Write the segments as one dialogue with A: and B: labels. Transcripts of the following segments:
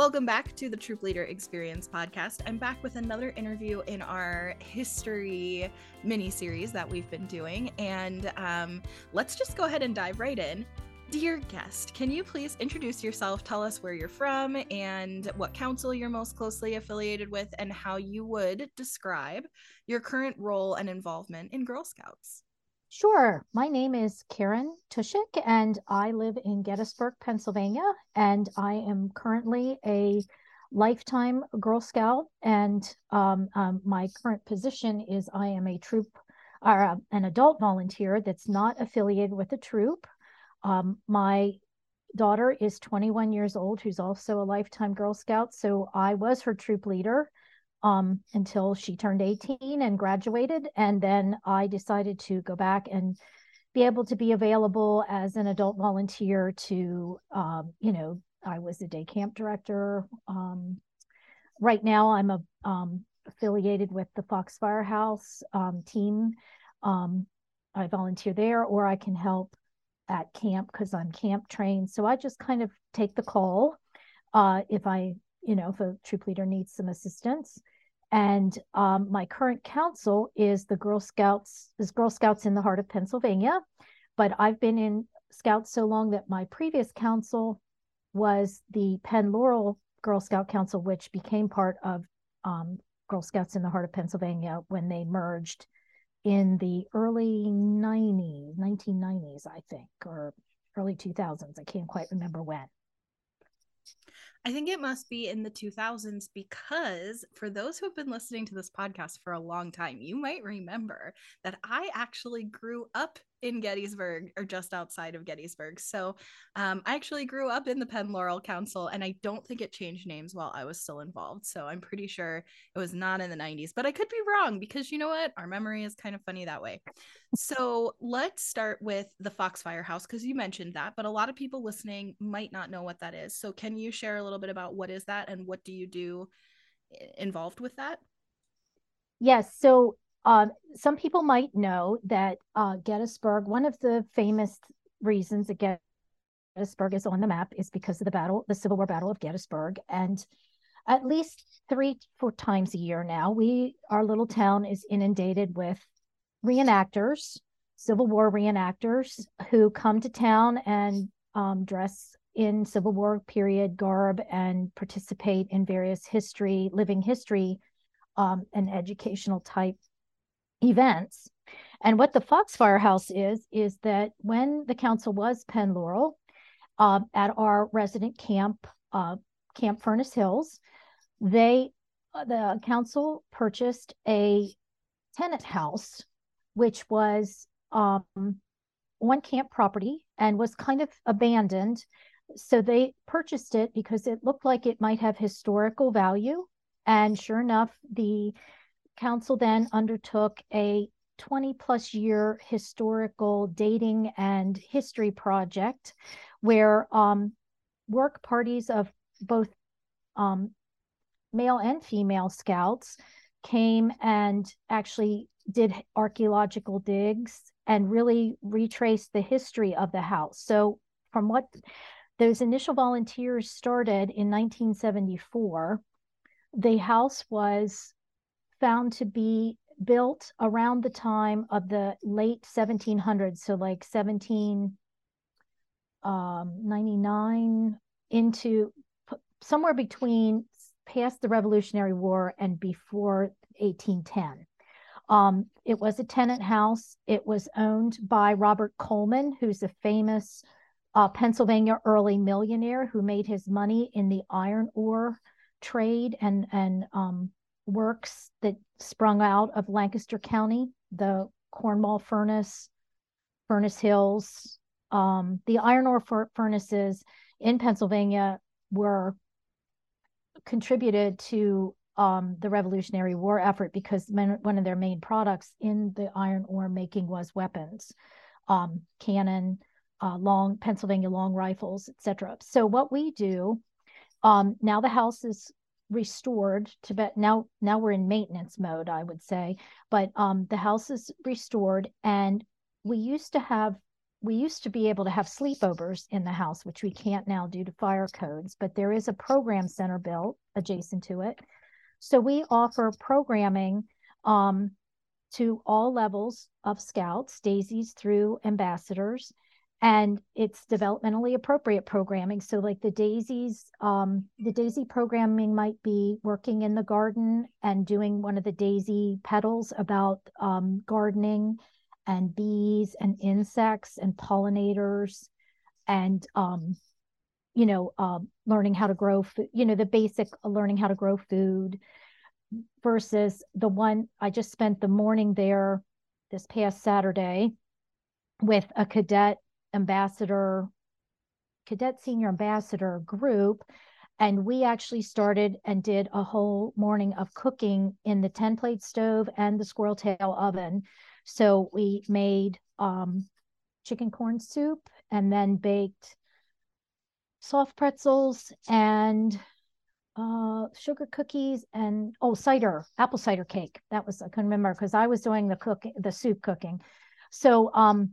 A: Welcome back to the Troop Leader Experience podcast. I'm back with another interview in our history mini series that we've been doing. And um, let's just go ahead and dive right in. Dear guest, can you please introduce yourself? Tell us where you're from and what council you're most closely affiliated with, and how you would describe your current role and involvement in Girl Scouts.
B: Sure. My name is Karen Tushik, and I live in Gettysburg, Pennsylvania. And I am currently a lifetime Girl Scout. And um, um, my current position is I am a troop or uh, an adult volunteer that's not affiliated with a troop. Um, my daughter is 21 years old, who's also a lifetime Girl Scout. So I was her troop leader um, until she turned 18 and graduated. And then I decided to go back and be able to be available as an adult volunteer to, um, you know, I was a day camp director. Um, right now, I'm a, um, affiliated with the Foxfire House um, team. Um, I volunteer there, or I can help at camp because I'm camp trained. So I just kind of take the call uh, if I you know, if a troop leader needs some assistance. And um, my current council is the Girl Scouts, is Girl Scouts in the heart of Pennsylvania. But I've been in Scouts so long that my previous council was the Penn Laurel Girl Scout Council, which became part of um, Girl Scouts in the heart of Pennsylvania when they merged in the early 90s, 1990s, I think, or early 2000s. I can't quite remember when.
A: I think it must be in the 2000s because for those who have been listening to this podcast for a long time, you might remember that I actually grew up in Gettysburg or just outside of Gettysburg. So um, I actually grew up in the Penn Laurel Council, and I don't think it changed names while I was still involved. So I'm pretty sure it was not in the 90s, but I could be wrong because you know what? Our memory is kind of funny that way. so let's start with the Foxfire House because you mentioned that, but a lot of people listening might not know what that is. So can you share a little bit about what is that and what do you do involved with that?
B: Yes. So um, some people might know that uh, Gettysburg, one of the famous reasons that Gettysburg is on the map is because of the battle, the Civil War Battle of Gettysburg. And at least three, four times a year now, we, our little town is inundated with reenactors, Civil War reenactors who come to town and um, dress in Civil War period garb and participate in various history, living history, um, and educational type events. And what the Foxfire House is, is that when the council was Penn Laurel uh, at our resident camp, uh, Camp Furnace Hills, they, uh, the council purchased a tenant house, which was um, on camp property and was kind of abandoned. So they purchased it because it looked like it might have historical value. And sure enough, the council then undertook a 20 plus year historical dating and history project where um, work parties of both um, male and female scouts came and actually did archaeological digs and really retraced the history of the house. So, from what those initial volunteers started in 1974, the house was found to be built around the time of the late 1700s, so like 1799 um, into somewhere between past the Revolutionary War and before 1810. Um, it was a tenant house. It was owned by Robert Coleman, who's a famous uh, Pennsylvania early millionaire who made his money in the iron ore trade and and um, works that sprung out of Lancaster County, the Cornwall furnace, Furnace Hills. Um, the iron ore furnaces in Pennsylvania were contributed to um, the Revolutionary War effort because one of their main products in the iron ore making was weapons, um, cannon, uh, long Pennsylvania long rifles, etc. So what we do um, now, the house is restored Tibet. now now we're in maintenance mode i would say but um the house is restored and we used to have we used to be able to have sleepovers in the house, which we can't now due to fire codes, but there is a program center built adjacent to it. So we offer programming um, to all levels of scouts, daisies through ambassadors, and it's developmentally appropriate programming. So like the daisies, um, the daisy programming might be working in the garden and doing one of the daisy petals about um, gardening and bees and insects and pollinators and um, you know uh, learning how to grow food you know the basic learning how to grow food versus the one i just spent the morning there this past saturday with a cadette ambassador cadette senior ambassador group and we actually started and did a whole morning of cooking in the 10 plate stove and the squirrel tail oven. So we made um, chicken corn soup and then baked soft pretzels and uh, sugar cookies and oh cider apple cider cake. That was i couldn't remember because i was doing the cook the soup cooking. So um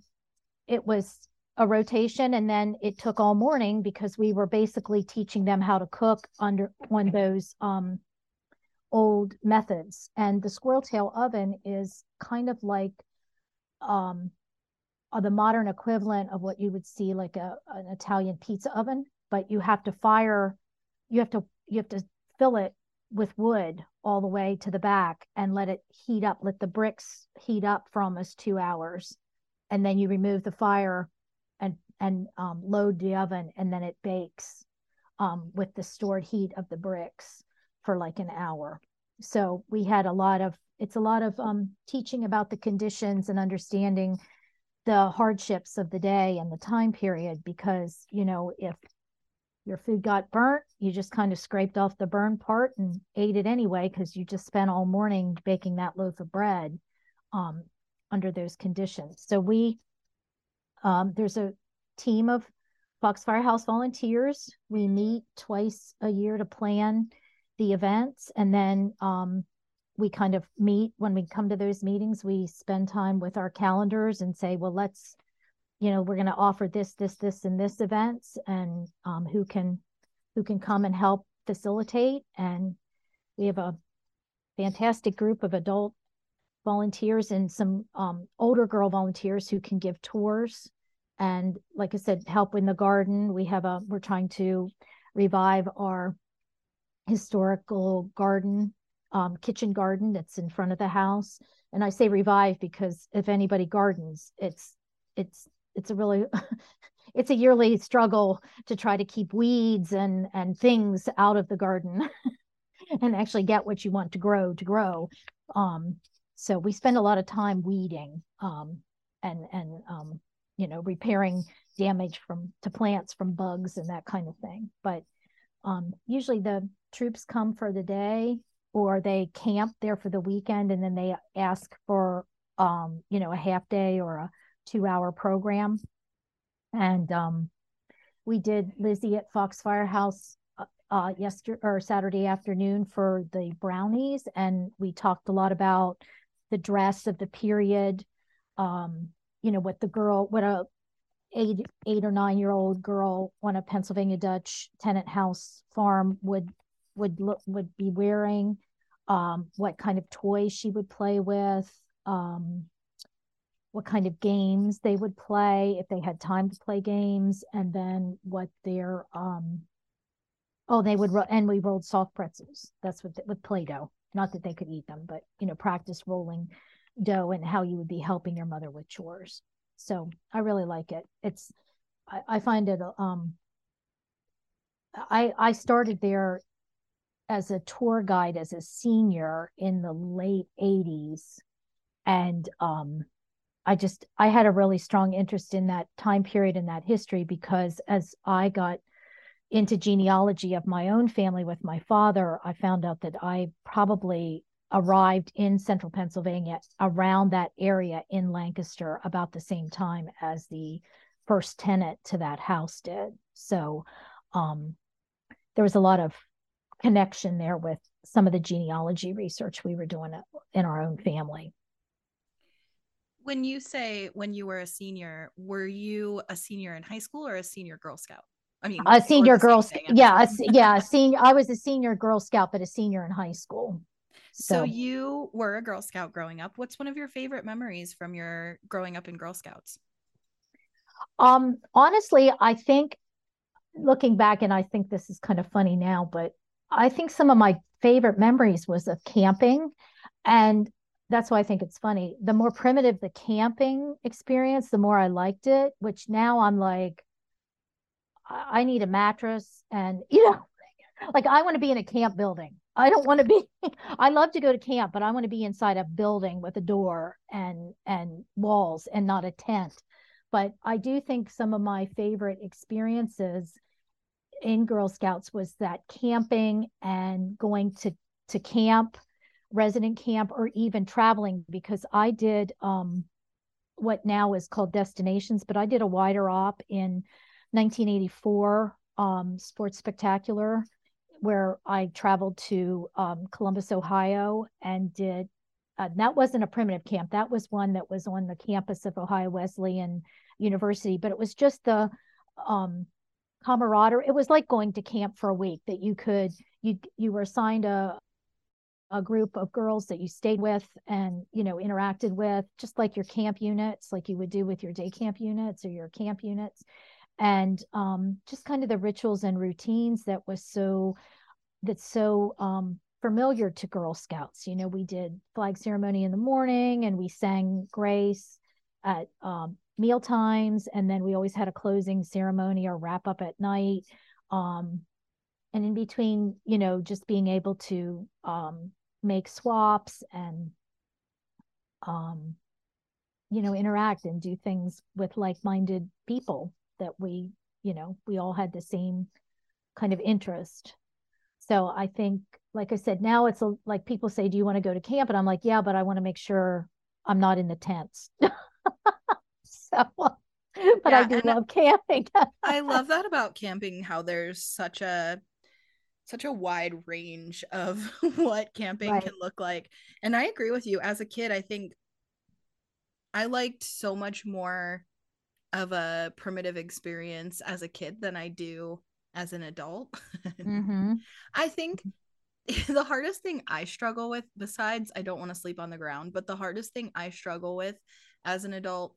B: it was a rotation and then it took all morning because we were basically teaching them how to cook under one of those um old methods. And the squirrel tail oven is kind of like um, uh, the modern equivalent of what you would see like a an Italian pizza oven, but you have to fire, you have to you have to fill it with wood all the way to the back and let it heat up, let the bricks heat up for almost two hours, and then you remove the fire and um, load the oven, and then it bakes um, with the stored heat of the bricks for like an hour. So we had a lot of it's a lot of um, teaching about the conditions and understanding the hardships of the day and the time period because you know if your food got burnt you just kind of scraped off the burn part and ate it anyway because you just spent all morning baking that loaf of bread um, under those conditions so we um, there's a team of foxfire house volunteers. We meet twice a year to plan the events and then um, we kind of meet. When we come to those meetings we spend time with our calendars and say well let's you know we're going to offer this this this and this events and um, who can who can come and help facilitate. And we have a fantastic group of adult volunteers and some um, older girl volunteers who can give tours and like i said help in the garden we have a we're trying to revive our historical garden um, kitchen garden that's in front of the house. And I say revive because if anybody gardens, it's it's it's a really it's a yearly struggle to try to keep weeds and and things out of the garden and actually get what you want to grow to grow. Um, so we spend a lot of time weeding um, and and um, you know repairing damage from to plants from bugs and that kind of thing. But um, usually the troops come for the day or they camp there for the weekend and then they ask for um, you know a half day or a two hour program and um, we did lizzie at foxfire house uh, uh yesterday or saturday afternoon for the brownies and we talked a lot about the dress of the period um, you know what the girl what a eight eight or nine year old girl on a pennsylvania dutch tenant house farm would would look would be wearing, um, what kind of toys she would play with, um, what kind of games they would play if they had time to play games, and then what their um, oh they would ro- and we rolled soft pretzels. That's what with Play-Doh. Not that they could eat them, but you know practice rolling dough and how you would be helping your mother with chores. So I really like it. It's I, I find it um I I started there as a tour guide as a senior in the late 80s and um, i just i had a really strong interest in that time period and that history because as i got into genealogy of my own family with my father i found out that i probably arrived in central pennsylvania around that area in lancaster about the same time as the first tenant to that house did so um, there was a lot of connection there with some of the genealogy research we were doing in our own family.
A: when you say when you were a senior, were you a senior in high school or a senior Girl Scout? I mean,
B: a senior Girl Scout. Yeah, a, yeah, a senior. I was a senior Girl Scout, but a senior in high school.
A: So. so you were a Girl Scout growing up. What's one of your favorite memories from your growing up in Girl Scouts?
B: Um, honestly, I think looking back, and I think this is kind of funny now, but I think some of my favorite memories was of camping. And that's why I think it's funny. The more primitive the camping experience, the more I liked it, which now I'm like, I need a mattress and, you know, like I want to be in a camp building. I don't want to be I love to go to camp, but I want to be inside a building with a door and and walls and not a tent. But I do think some of my favorite experiences in Girl Scouts was that camping and going to to camp, resident camp, or even traveling because I did um, what now is called destinations, but I did a wider op in 1984 um, Sports Spectacular where I traveled to um, Columbus, Ohio, and did. Uh, that wasn't a primitive camp. That was one that was on the campus of Ohio Wesleyan University, but it was just the um, camaraderie. It was like going to camp for a week that you could you you were assigned a a group of girls that you stayed with and you know interacted with just like your camp units like you would do with your day camp units or your camp units and um, just kind of the rituals and routines that was so that's so um, familiar to girl scouts. You know we did flag ceremony in the morning and we sang grace at um, meal times and then we always had a closing ceremony or wrap up at night um, and in between you know just being able to um, make swaps and um, you know interact and do things with like-minded people that we you know we all had the same kind of interest so i think like i said now it's a, like people say do you want to go to camp and i'm like yeah but i want to make sure i'm not in the tents so but yeah, I do love camping.
A: I love that about camping, how there's such a such a wide range of what camping right. can look like. And I agree with you. As a kid, I think I liked so much more of a primitive experience as a kid than I do as an adult. Mm-hmm. I think the hardest thing I struggle with, besides I don't want to sleep on the ground, but the hardest thing I struggle with as an adult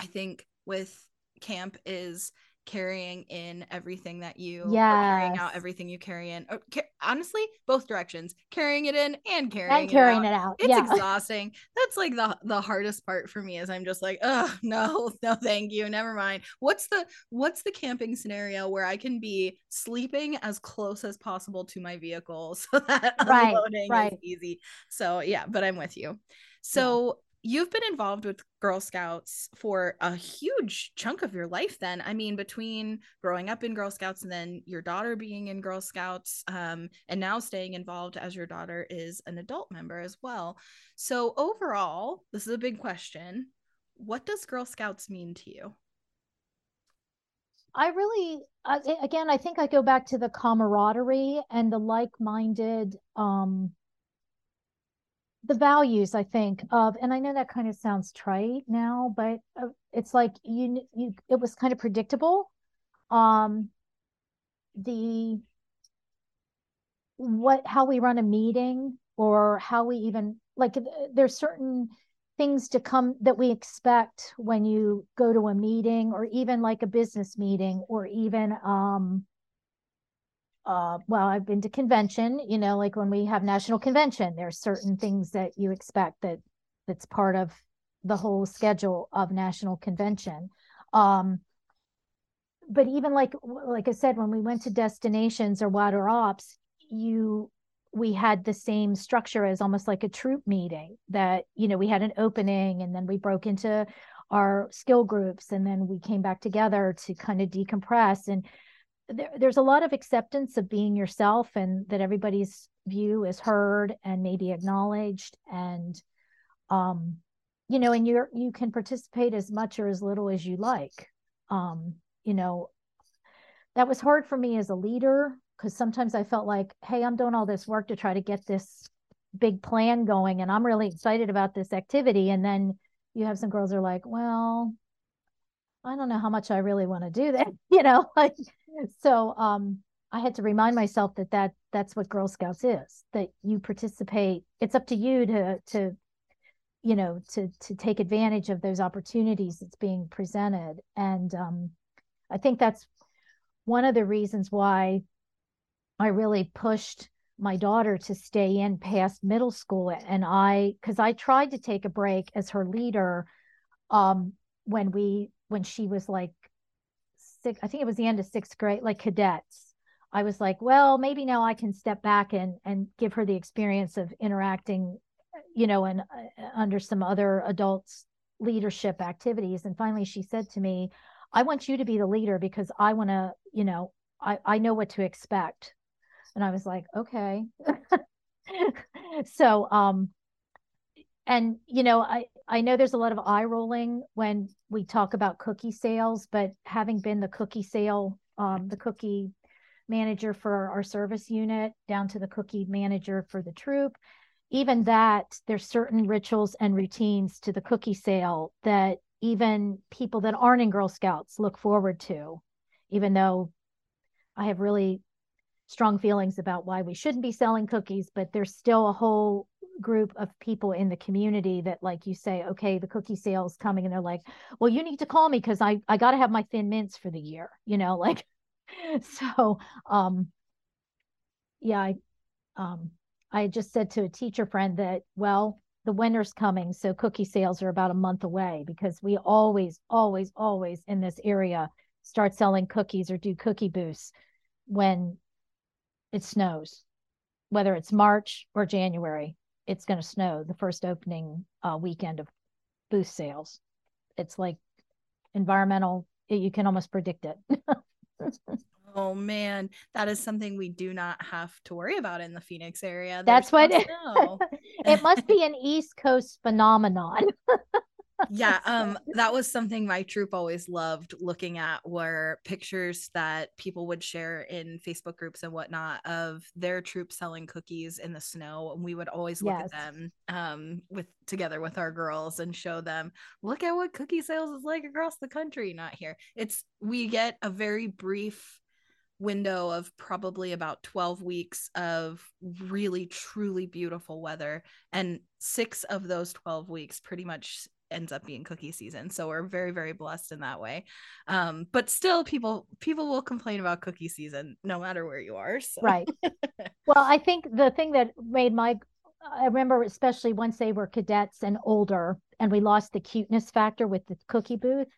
A: I think with camp is carrying in everything that you
B: yeah
A: carrying out everything you carry in or, ca- honestly both directions carrying it in and carrying,
B: and carrying
A: it,
B: out. it out
A: it's yeah. exhausting that's like the the hardest part for me is i'm just like oh no no thank you never mind what's the what's the camping scenario where i can be sleeping as close as possible to my vehicle so that right, unloading right. is easy so yeah but i'm with you so you've been involved with Girl Scouts for a huge chunk of your life then. I mean, between growing up in Girl Scouts and then your daughter being in Girl Scouts, um, and now staying involved as your daughter is an adult member as well. So, overall, this is a big question. What does Girl Scouts mean to you?
B: I really, again, I think I go back to the camaraderie and the like minded um, the values i think of and i know that kind of sounds trite now but uh, it's like you you it was kind of predictable um the what how we run a meeting or how we even like there's certain things to come that we expect when you go to a meeting or even like a business meeting or even um uh, well, I've been to convention, you know, like when we have national convention, there's certain things that you expect that that's part of the whole schedule of national convention. Um, but even like like I said, when we went to destinations or wider ops, you we had the same structure as almost like a troop meeting that you know we had an opening and then we broke into our skill groups and then we came back together to kind of decompress and there, there's a lot of acceptance of being yourself and that everybody's view is heard and maybe acknowledged and um you know and you're you can participate as much or as little as you like. Um you know that was hard for me as a leader because sometimes i felt like hey i'm doing all this work to try to get this big plan going and i'm really excited about this activity. And then you have some girls are like, well, I don't know how much I really want to do that, you know, like so um I had to remind myself that that that's what Girl Scouts is. That you participate. It's up to you to to you know to to take advantage of those opportunities that's being presented. And um, I think that's one of the reasons why I really pushed my daughter to stay in past middle school. And I because I tried to take a break as her leader um, when we when she was like six. I think it was the end of sixth grade, like cadettes I was like, well, maybe now I can step back and and give her the experience of interacting, you know, and uh, under some other adults leadership activities. And finally, she said to me, "I want you to be the leader because I want to, you know, I I know what to expect." And I was like, okay. so, um, and you know, I I know there's a lot of eye rolling when we talk about cookie sales, but having been the cookie sale, um, the cookie manager for our service unit down to the cookie manager for the troop even that there's certain rituals and routines to the cookie sale that even people that aren't in girl scouts look forward to even though i have really strong feelings about why we shouldn't be selling cookies but there's still a whole group of people in the community that like you say okay the cookie sale's coming and they're like well you need to call me because i i got to have my thin mints for the year you know like so um yeah i um i just said to a teacher friend that well the winter's coming so cookie sales are about a month away because we always always always in this area start selling cookies or do cookie booths when it snows whether it's march or january it's going to snow the first opening uh, weekend of booth sales it's like environmental you can almost predict it
A: oh man, that is something we do not have to worry about in the Phoenix area.
B: There's That's what it must be an East Coast phenomenon.
A: yeah um that was something my troop always loved looking at were pictures that people would share in facebook groups and whatnot of their troop selling cookies in the snow and we would always look yes. at them um with together with our girls and show them look at what cookie sales is like across the country not here it's we get a very brief window of probably about 12 weeks of really truly beautiful weather and six of those 12 weeks pretty much ends up being cookie season. So we're very very blessed in that way. Um but still people people will complain about cookie season no matter where you are so.
B: right. Well i think the thing that made my i remember especially once they were cadettes and older and we lost the cuteness factor with the cookie booth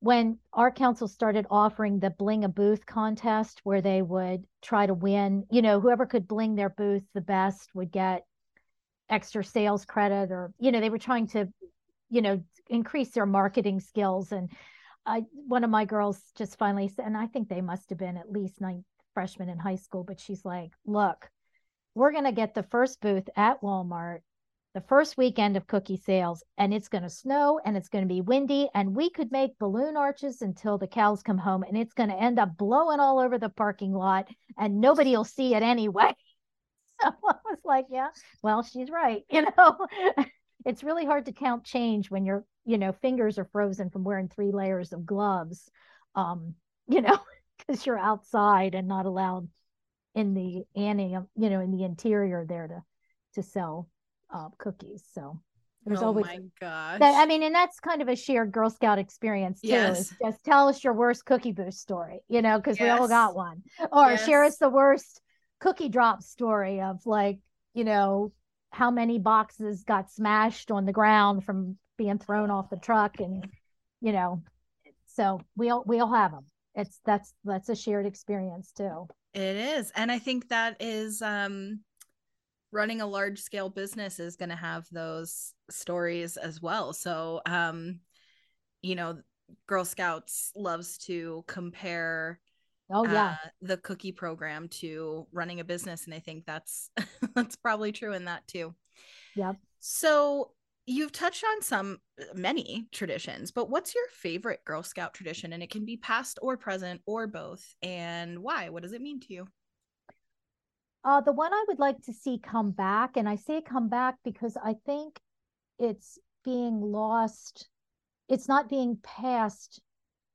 B: when our council started offering the bling a booth contest where they would try to win you know whoever could bling their booth the best would get extra sales credit or you know they were trying to you know increase their marketing skills. And I, one of my girls just finally said and i think they must have been at least nine freshmen in high school but she's like look we're going to get the first booth at walmart the first weekend of cookie sales and it's going to snow and it's going to be windy and we could make balloon arches until the cows come home and it's going to end up blowing all over the parking lot and nobody will see it anyway. So i was like yeah well she's right you know it's really hard to count change when your you know fingers are frozen from wearing three layers of gloves um you know because you're outside and not allowed in the annie you know in the interior there to to sell uh, cookies so
A: there's oh always my gosh
B: that, i mean and that's kind of a shared girl scout experience too yes. just tell us your worst cookie booth story you know because yes. we all got one or yes. share us the worst cookie drop story of like you know how many boxes got smashed on the ground from being thrown off the truck and you know so we all we all have them it's that's that's a shared experience too.
A: It is and i think that is um running a large scale business is going to have those stories as well. So um you know girl scouts loves to compare
B: oh yeah.
A: uh, the cookie program to running a business and i think that's that's probably true in that too.
B: Yeah
A: so you've touched on some many traditions but what's your favorite girl scout tradition? And it can be past or present or both and why? What does it mean to you?
B: Uh, the one i would like to see come back and i say come back because i think it's being lost it's not being passed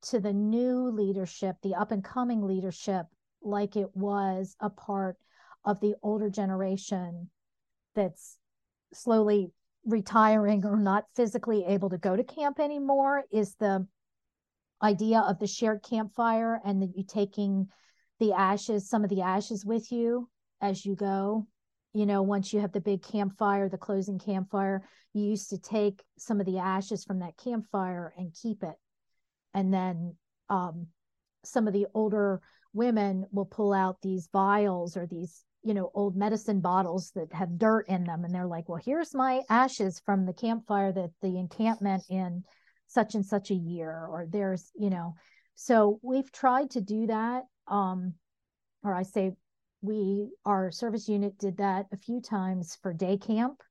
B: to the new leadership the up and coming leadership like it was a part of the older generation that's slowly retiring or not physically able to go to camp anymore is the idea of the shared campfire and that you taking the ashes some of the ashes with you as you go. You know once you have the big campfire the closing campfire you used to take some of the ashes from that campfire and keep it and then um, some of the older women will pull out these vials or these you know old medicine bottles that have dirt in them. And they're like well here's my ashes from the campfire that the encampment in such and such a year or there's you know. So we've tried to do that um or i say we our service unit did that a few times for day camp.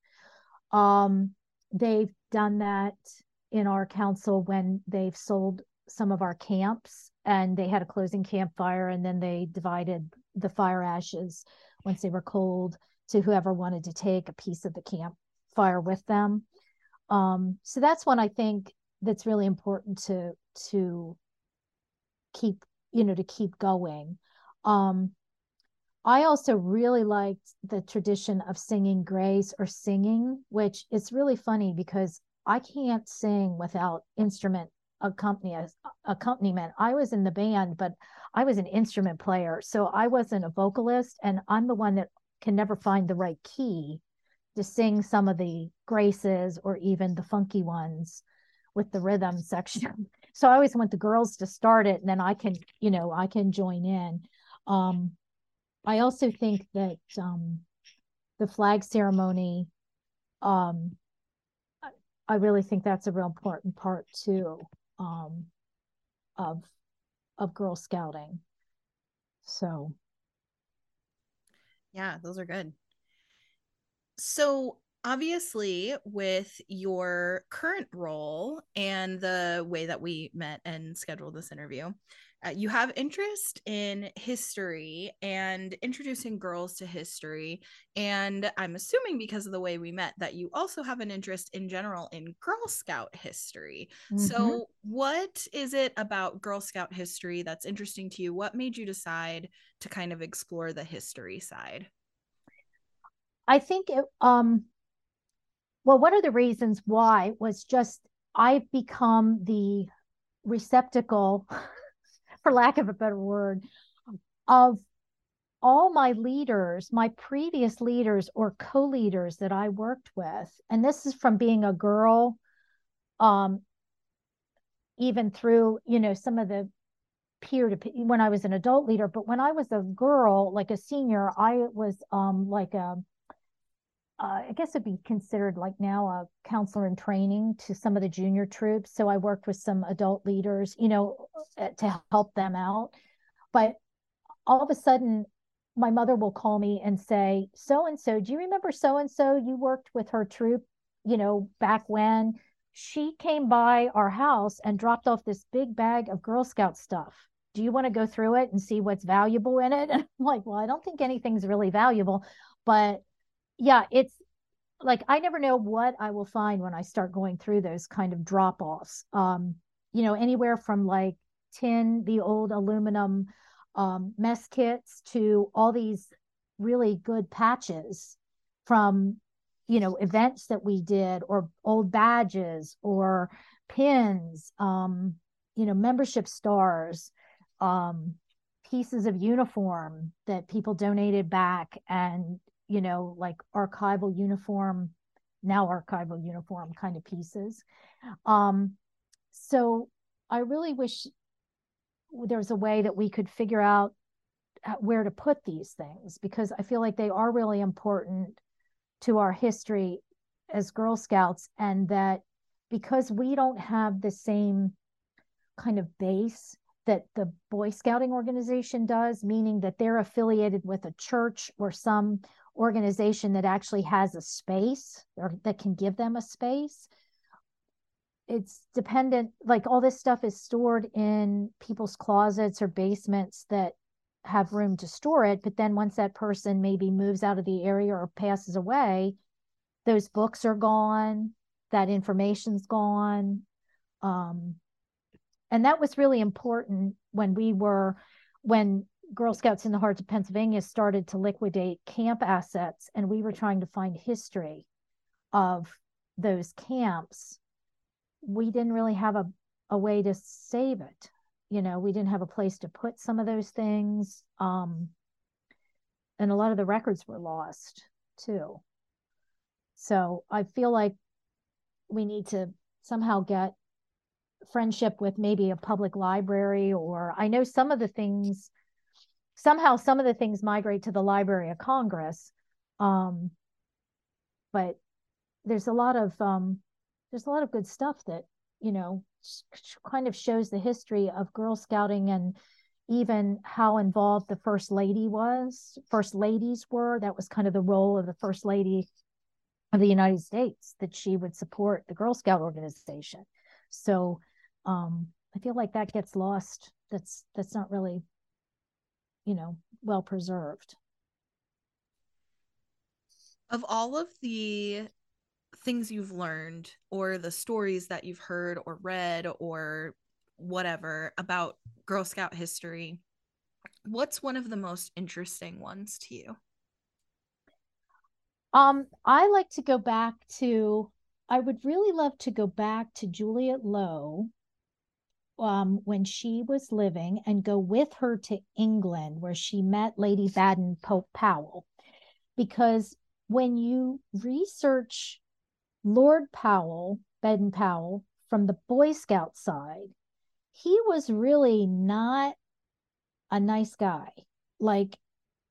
B: Um they've done that in our council when they've sold some of our camps and they had a closing campfire and then they divided the fire ashes once they were cold to whoever wanted to take a piece of the campfire with them. Um, so that's one i think that's really important to to keep you know to keep going. Um, I also really liked the tradition of singing grace or singing, which is really funny because I can't sing without instrument accompaniment. I was in the band, but I was an instrument player. So I wasn't a vocalist. And I'm the one that can never find the right key to sing some of the graces or even the funky ones with the rhythm section. So I always want the girls to start it and then I can, you know, I can join in. Um, I also think that um, the flag ceremony um, I really think that's a real important part too um, of of Girl Scouting. So,
A: yeah, those are good. So, obviously, with your current role and the way that we met and scheduled this interview, uh, you have interest in history and introducing girls to history. And I'm assuming because of the way we met that you also have an interest in general in Girl Scout history. Mm-hmm. So, what is it about Girl Scout history that's interesting to you? What made you decide to kind of explore the history side?
B: I think it, um, well, one of the reasons why was just I've become the receptacle for lack of a better word, of all my leaders, my previous leaders or co leaders that I worked with. And this is from being a girl, um, even through, you know, some of the peer to when I was an adult leader. But when I was a girl, like a senior, I was um, like a uh, I guess it'd be considered like now a counselor in training to some of the junior troops. So I worked with some adult leaders, you know, uh, to help them out. But all of a sudden, my mother will call me and say, So and so, do you remember so and so? You worked with her troop, you know, back when she came by our house and dropped off this big bag of Girl Scout stuff. Do you want to go through it and see what's valuable in it? And I'm like, Well, I don't think anything's really valuable, but yeah, it's like I never know what I will find when I start going through those kind of drop offs. Um, you know, anywhere from like tin, the old aluminum um, mess kits to all these really good patches from you know events that we did or old badges or pins um you know membership stars um pieces of uniform that people donated back and you know, like archival uniform, now archival uniform kind of pieces. Um, so I really wish there was a way that we could figure out where to put these things because I feel like they are really important to our history as Girl Scouts, and that because we don't have the same kind of base that the Boy Scouting organization does, meaning that they're affiliated with a church or some organization that actually has a space or that can give them a space it's dependent like all this stuff is stored in people's closets or basements that have room to store it but then once that person maybe moves out of the area or passes away those books are gone that information's gone. Um, and that was really important when we were, when Girl Scouts in the Heart of Pennsylvania started to liquidate camp assets, and we were trying to find history of those camps. We didn't really have a, a way to save it. You know, we didn't have a place to put some of those things. Um, and a lot of the records were lost too. So I feel like we need to somehow get friendship with maybe a public library or I know some of the things somehow some of the things migrate to the Library of Congress. Um, but there's a lot of um, there's a lot of good stuff that you know kind of shows the history of Girl Scouting and even how involved the first lady was, first ladies were. That was kind of the role of the first lady of the United States that she would support the Girl Scout organization. So um, I feel like that gets lost. That's that's not really, you know, well preserved.
A: Of all of the things you've learned or the stories that you've heard or read or whatever about Girl Scout history, what's one of the most interesting ones to you?
B: Um, I like to go back to, I would really love to go back to Juliette Low um, when she was living and go with her to England where she met Lady Baden Pope Powell. Because when you research Lord Powell, Baden Powell, from the Boy Scout side, he was really not a nice guy. Like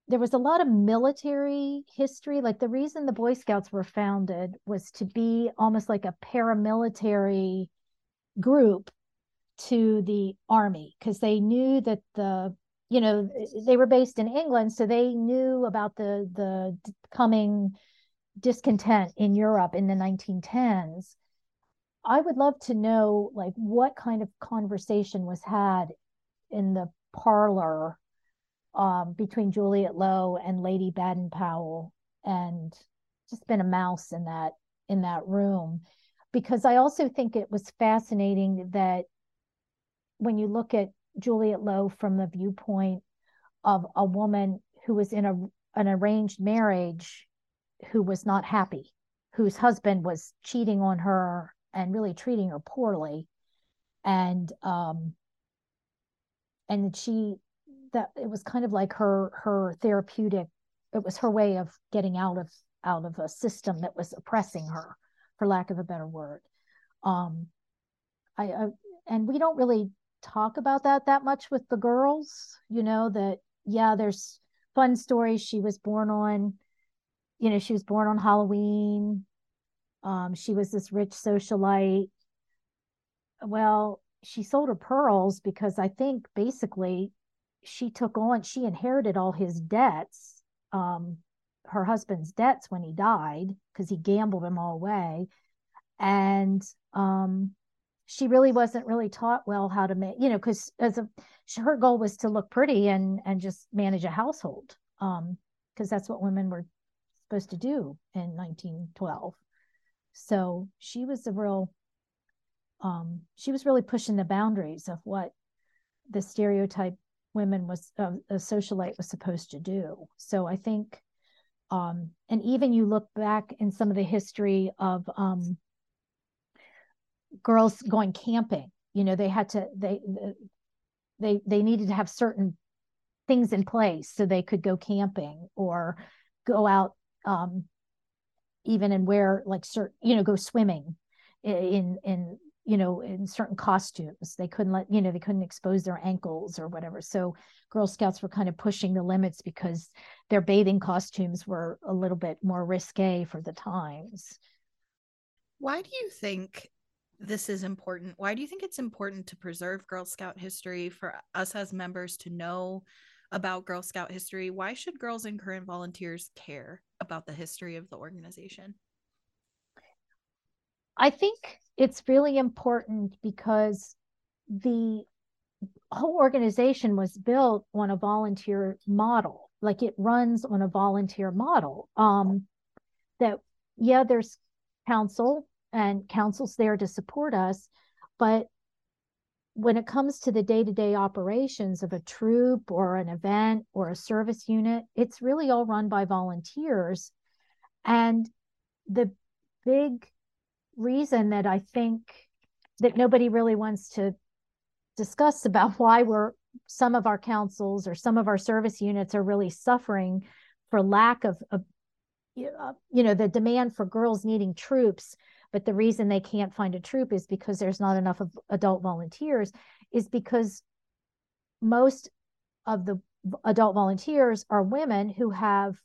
B: there was a lot of military history. Like the reason the Boy Scouts were founded was to be almost like a paramilitary group to the army because they knew that the you know they were based in England, so they knew about the the coming discontent in Europe in the 1910s. I would love to know like what kind of conversation was had in the parlor um, between Juliette Low and Lady Baden Powell, and just been a mouse in that in that room, because I also think it was fascinating that when you look at Juliette Low from the viewpoint of a woman who was in a an arranged marriage who was not happy, whose husband was cheating on her and really treating her poorly, and um, and she that it was kind of like her her therapeutic. It was her way of getting out of out of a system that was oppressing her, for lack of a better word. Um, I, I and we don't really talk about that that much with the girls you know that yeah there's fun stories she was born on. You know she was born on halloween. Um, she was this rich socialite. Well she sold her pearls because i think basically she took on she inherited all his debts um, her husband's debts when he died because he gambled them all away. And um, she really wasn't really taught well how to make you know because as a her goal was to look pretty and and just manage a household um because that's what women were supposed to do in 1912 so she was a real um she was really pushing the boundaries of what the stereotype women was uh, a socialite was supposed to do. So i think um and even you look back in some of the history of um girls going camping you know they had to they they they needed to have certain things in place so they could go camping or go out um even and wear like certain you know go swimming in in you know in certain costumes. They couldn't let you know they couldn't expose their ankles or whatever. So girl scouts were kind of pushing the limits because their bathing costumes were a little bit more risque for the times.
A: Why do you think this is important. Why do you think it's important to preserve Girl Scout history for us as members to know about Girl Scout history? Why should girls and current volunteers care about the history of the organization?
B: I think it's really important because the whole organization was built on a volunteer model. Like it runs on a volunteer model. Um, that, yeah, there's council and councils there to support us. But when it comes to the day-to-day operations of a troop or an event or a service unit, it's really all run by volunteers. And the big reason that I think that nobody really wants to discuss about why we're some of our councils or some of our service units are really suffering for lack of, of you know the demand for girls needing troops but the reason they can't find a troop is because there's not enough of adult volunteers is because most of the adult volunteers are women who have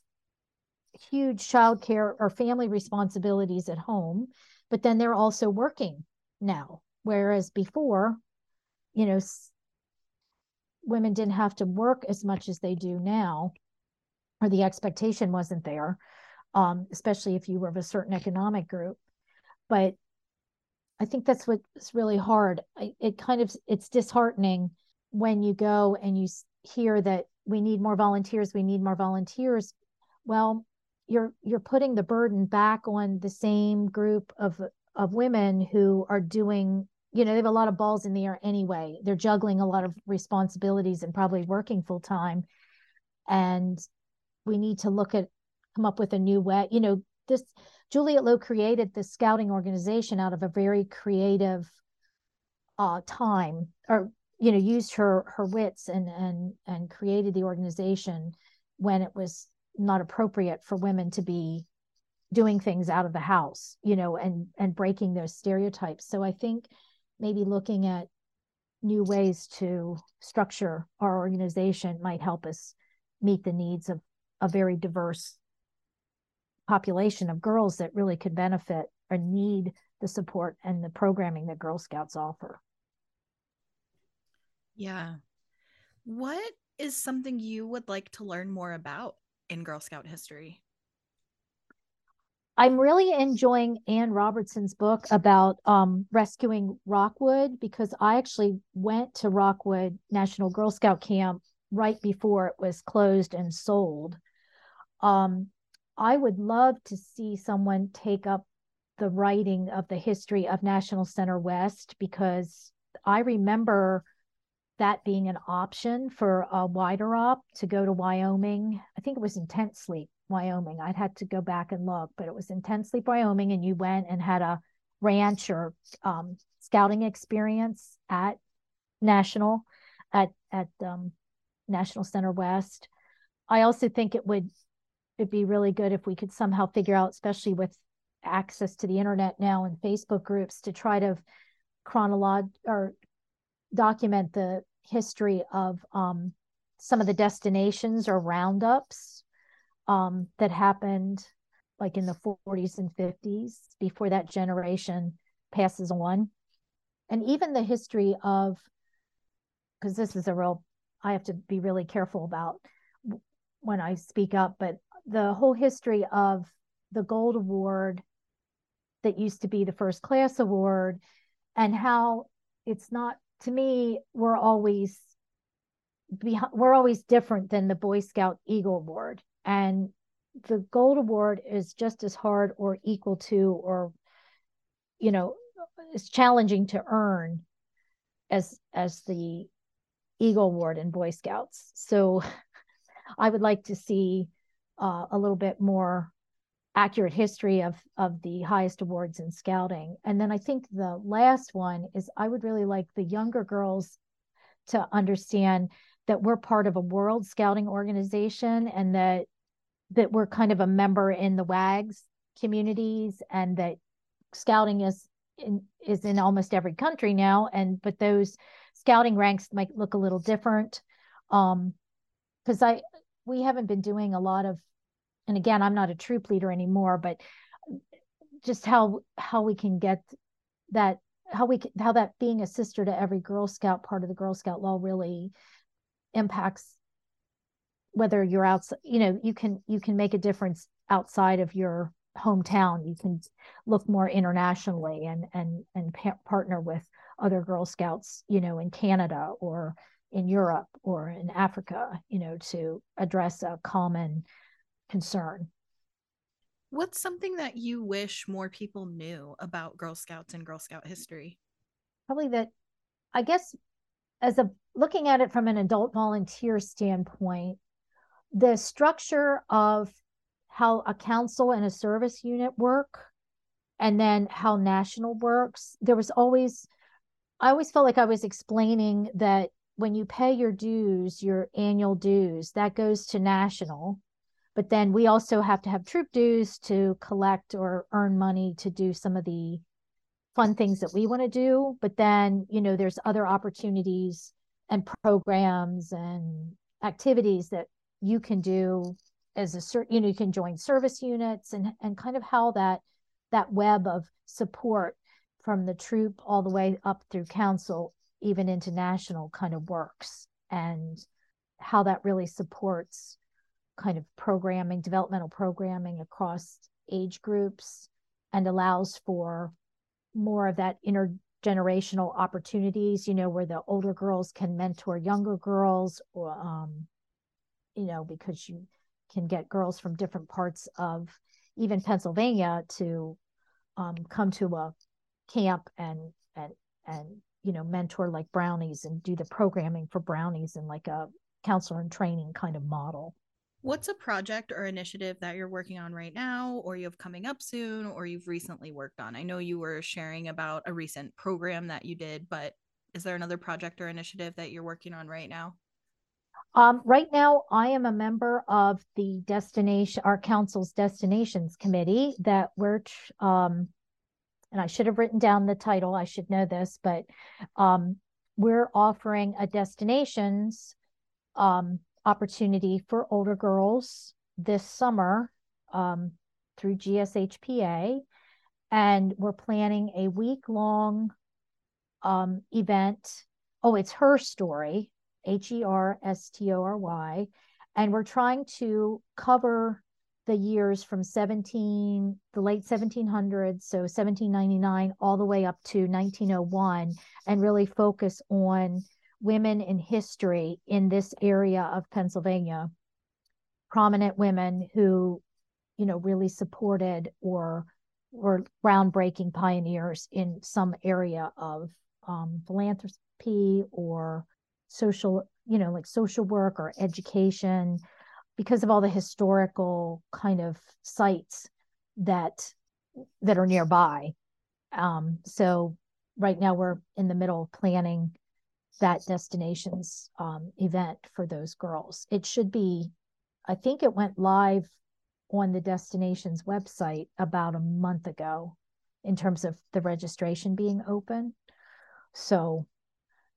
B: huge childcare or family responsibilities at home but then they're also working now. Whereas before you know women didn't have to work as much as they do now or the expectation wasn't there um, especially if you were of a certain economic group but I think that's what's really hard. It kind of it's disheartening when you go and you hear that we need more volunteers, we need more volunteers. Well, you're you're putting the burden back on the same group of of women who are doing you know they have a lot of balls in the air anyway they're juggling a lot of responsibilities and probably working full time and we need to look at come up with a new way you know this Juliette Low created the scouting organization out of a very creative uh, time, or you know, used her her wits and and and created the organization when it was not appropriate for women to be doing things out of the house, you know, and and breaking those stereotypes. So I think maybe looking at new ways to structure our organization might help us meet the needs of a very diverse population of girls that really could benefit or need the support and the programming that Girl Scouts offer.
A: Yeah. What is something you would like to learn more about in Girl Scout history?
B: I'm really enjoying Anne Robertson's book about um, rescuing Rockwood because I actually went to Rockwood National Girl Scout Camp right before it was closed and sold. Um, I would love to see someone take up the writing of the history of National Center West because I remember that being an option for a wider op to go to Wyoming. I think it was in Ten Sleep, Wyoming. I'd had to go back and look, but it was in Ten Sleep, Wyoming, and you went and had a ranch or um, scouting experience at National at at um, National Center West. I also think it would it'd be really good if we could somehow figure out, especially with access to the internet now and Facebook groups, to try to chronolog or document the history of um, some of the destinations or roundups um, that happened like in the 40s and 50s before that generation passes on. And even the history of, because this is a real, I have to be really careful about when I speak up, but the whole history of the gold award that used to be the first class award and how it's not to me we're always we're always different than the boy scout eagle award. And the gold award is just as hard or equal to or you know it's challenging to earn as as the eagle award in boy scouts. So i would like to see uh, a little bit more accurate history of of the highest awards in scouting. And then I think the last one is I would really like the younger girls to understand that we're part of a world scouting organization and that that we're kind of a member in the WAGGGS communities and that scouting is in is in almost every country now and but those scouting ranks might look a little different um because I we haven't been doing a lot of and again i'm not a troop leader anymore but just how how we can get that how we how that being a sister to every girl scout part of the girl scout law really impacts whether you're outside you know you can you can make a difference outside of your hometown. You can look more internationally and and and pa- partner with other girl scouts you know in canada or in europe or in africa you know to address a common concern.
A: What's something that you wish more people knew about Girl Scouts and Girl Scout history?
B: Probably that, I guess, as a looking at it from an adult volunteer standpoint, the structure of how a council and a service unit work and then how national works there was always i always felt like i was explaining that when you pay your dues your annual dues that goes to national. But then we also have to have troop dues to collect or earn money to do some of the fun things that we want to do. But then you know there's other opportunities and programs and activities that you can do as a certain you know you can join service units and and kind of how that that web of support from the troop all the way up through council even international kind of works and how that really supports kind of programming developmental programming across age groups and allows for more of that intergenerational opportunities you know where the older girls can mentor younger girls or um you know because you can get girls from different parts of even Pennsylvania to um, come to a camp and and and you know mentor like brownies and do the programming for brownies and like a counselor and training kind of model.
A: What's a project or initiative that you're working on right now, or you have coming up soon, or you've recently worked on? I know you were sharing about a recent program that you did, but is there another project or initiative that you're working on right now?
B: Um, right now, I am a member of the destination, our council's destinations committee that we're, um, and I should have written down the title. I should know this, but um, we're offering a destinations um, opportunity for older girls this summer um, through GSHPA. And we're planning a week long um, event. Oh, it's her story H E R S T O R Y. And we're trying to cover the years from 17, the late 1700s, so 1799, all the way up to 1901, and really focus on women in history in this area of Pennsylvania. Prominent women who, you know, really supported or were groundbreaking pioneers in some area of um, philanthropy or social, you know, like social work or education because of all the historical kind of sites that that are nearby. Um, so right now we're in the middle of planning that destinations um, event for those girls. It should be, I think it went live on the destinations website about a month ago in terms of the registration being open. So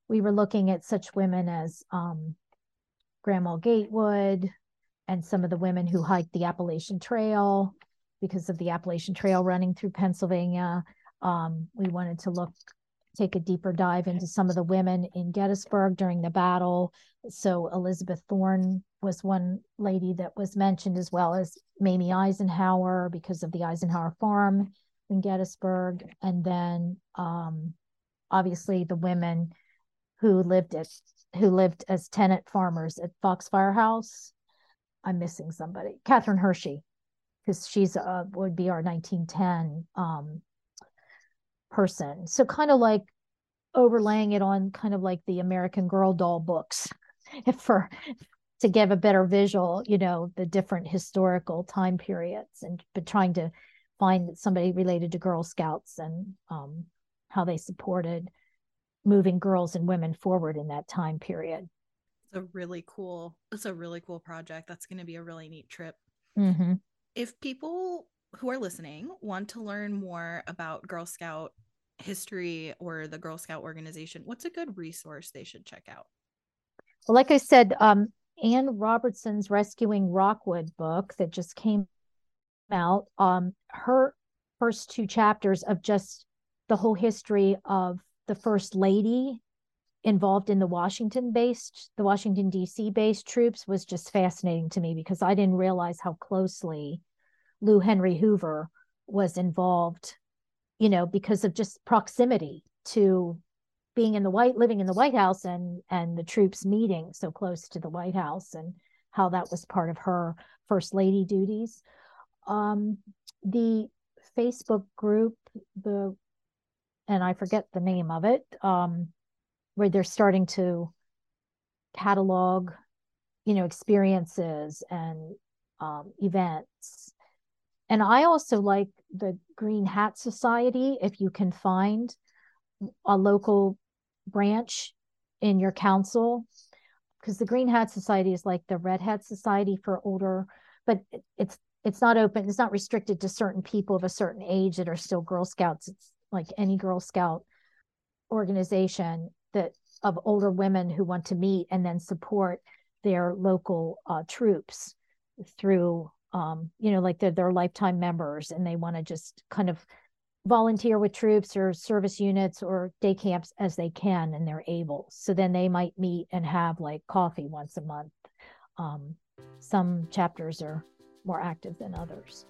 B: we were looking at such women as um, Grandma Gatewood and some of the women who hiked the Appalachian Trail because of the Appalachian Trail running through Pennsylvania. Um, we wanted to look, take a deeper dive into some of the women in Gettysburg during the battle. So Elizabeth Thorn was one lady that was mentioned, as well as Mamie Eisenhower because of the Eisenhower Farm in Gettysburg. And then um, obviously the women who lived at who lived as tenant farmers at Foxfire House. I'm missing somebody. Catherine Hershey, because she's uh, would be our 1910 um, person. So kind of like overlaying it on kind of like the American Girl doll books, for to give a better visual, you know, the different historical time periods, and but trying to find somebody related to Girl Scouts and um, how they supported moving girls and women forward in that time period.
A: A really cool, it's a really cool project. That's going to be a really neat trip.
B: Mm-hmm.
A: If people who are listening want to learn more about Girl Scout history or the Girl Scout organization, what's a good resource they should check out?
B: Well, like I said, um, Anne Robertson's Rescuing Rockwood book that just came out, um, her first two chapters of just the whole history of the first lady involved in the Washington based, the Washington, D.C. based troops was just fascinating to me because I didn't realize how closely Lou Henry Hoover was involved, you know, because of just proximity to being in the white living in the White House and and the troops meeting so close to the White House and how that was part of her first lady duties. um, the Facebook group, the and I forget the name of it, um, where they're starting to catalog, you know, experiences and um, events. And I also like the Green Hat Society, if you can find a local branch in your council, because the Green Hat Society is like the Red Hat Society for older, but it's it's not open, it's not restricted to certain people of a certain age that are still Girl Scouts. It's like any Girl Scout organization that of older women who want to meet and then support their local uh, troops through um, you know like they're, they're lifetime members and they want to just kind of volunteer with troops or service units or day camps as they can and they're able. So then they might meet and have like coffee once a month. Um, some chapters are more active than others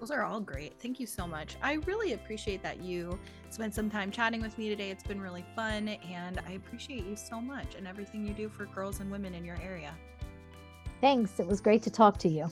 A: those are all great. Thank you so much. I really appreciate that you spent some time chatting with me today. It's been really fun, and I appreciate you so much and everything you do for girls and women in your area.
B: Thanks. It was great to talk to you.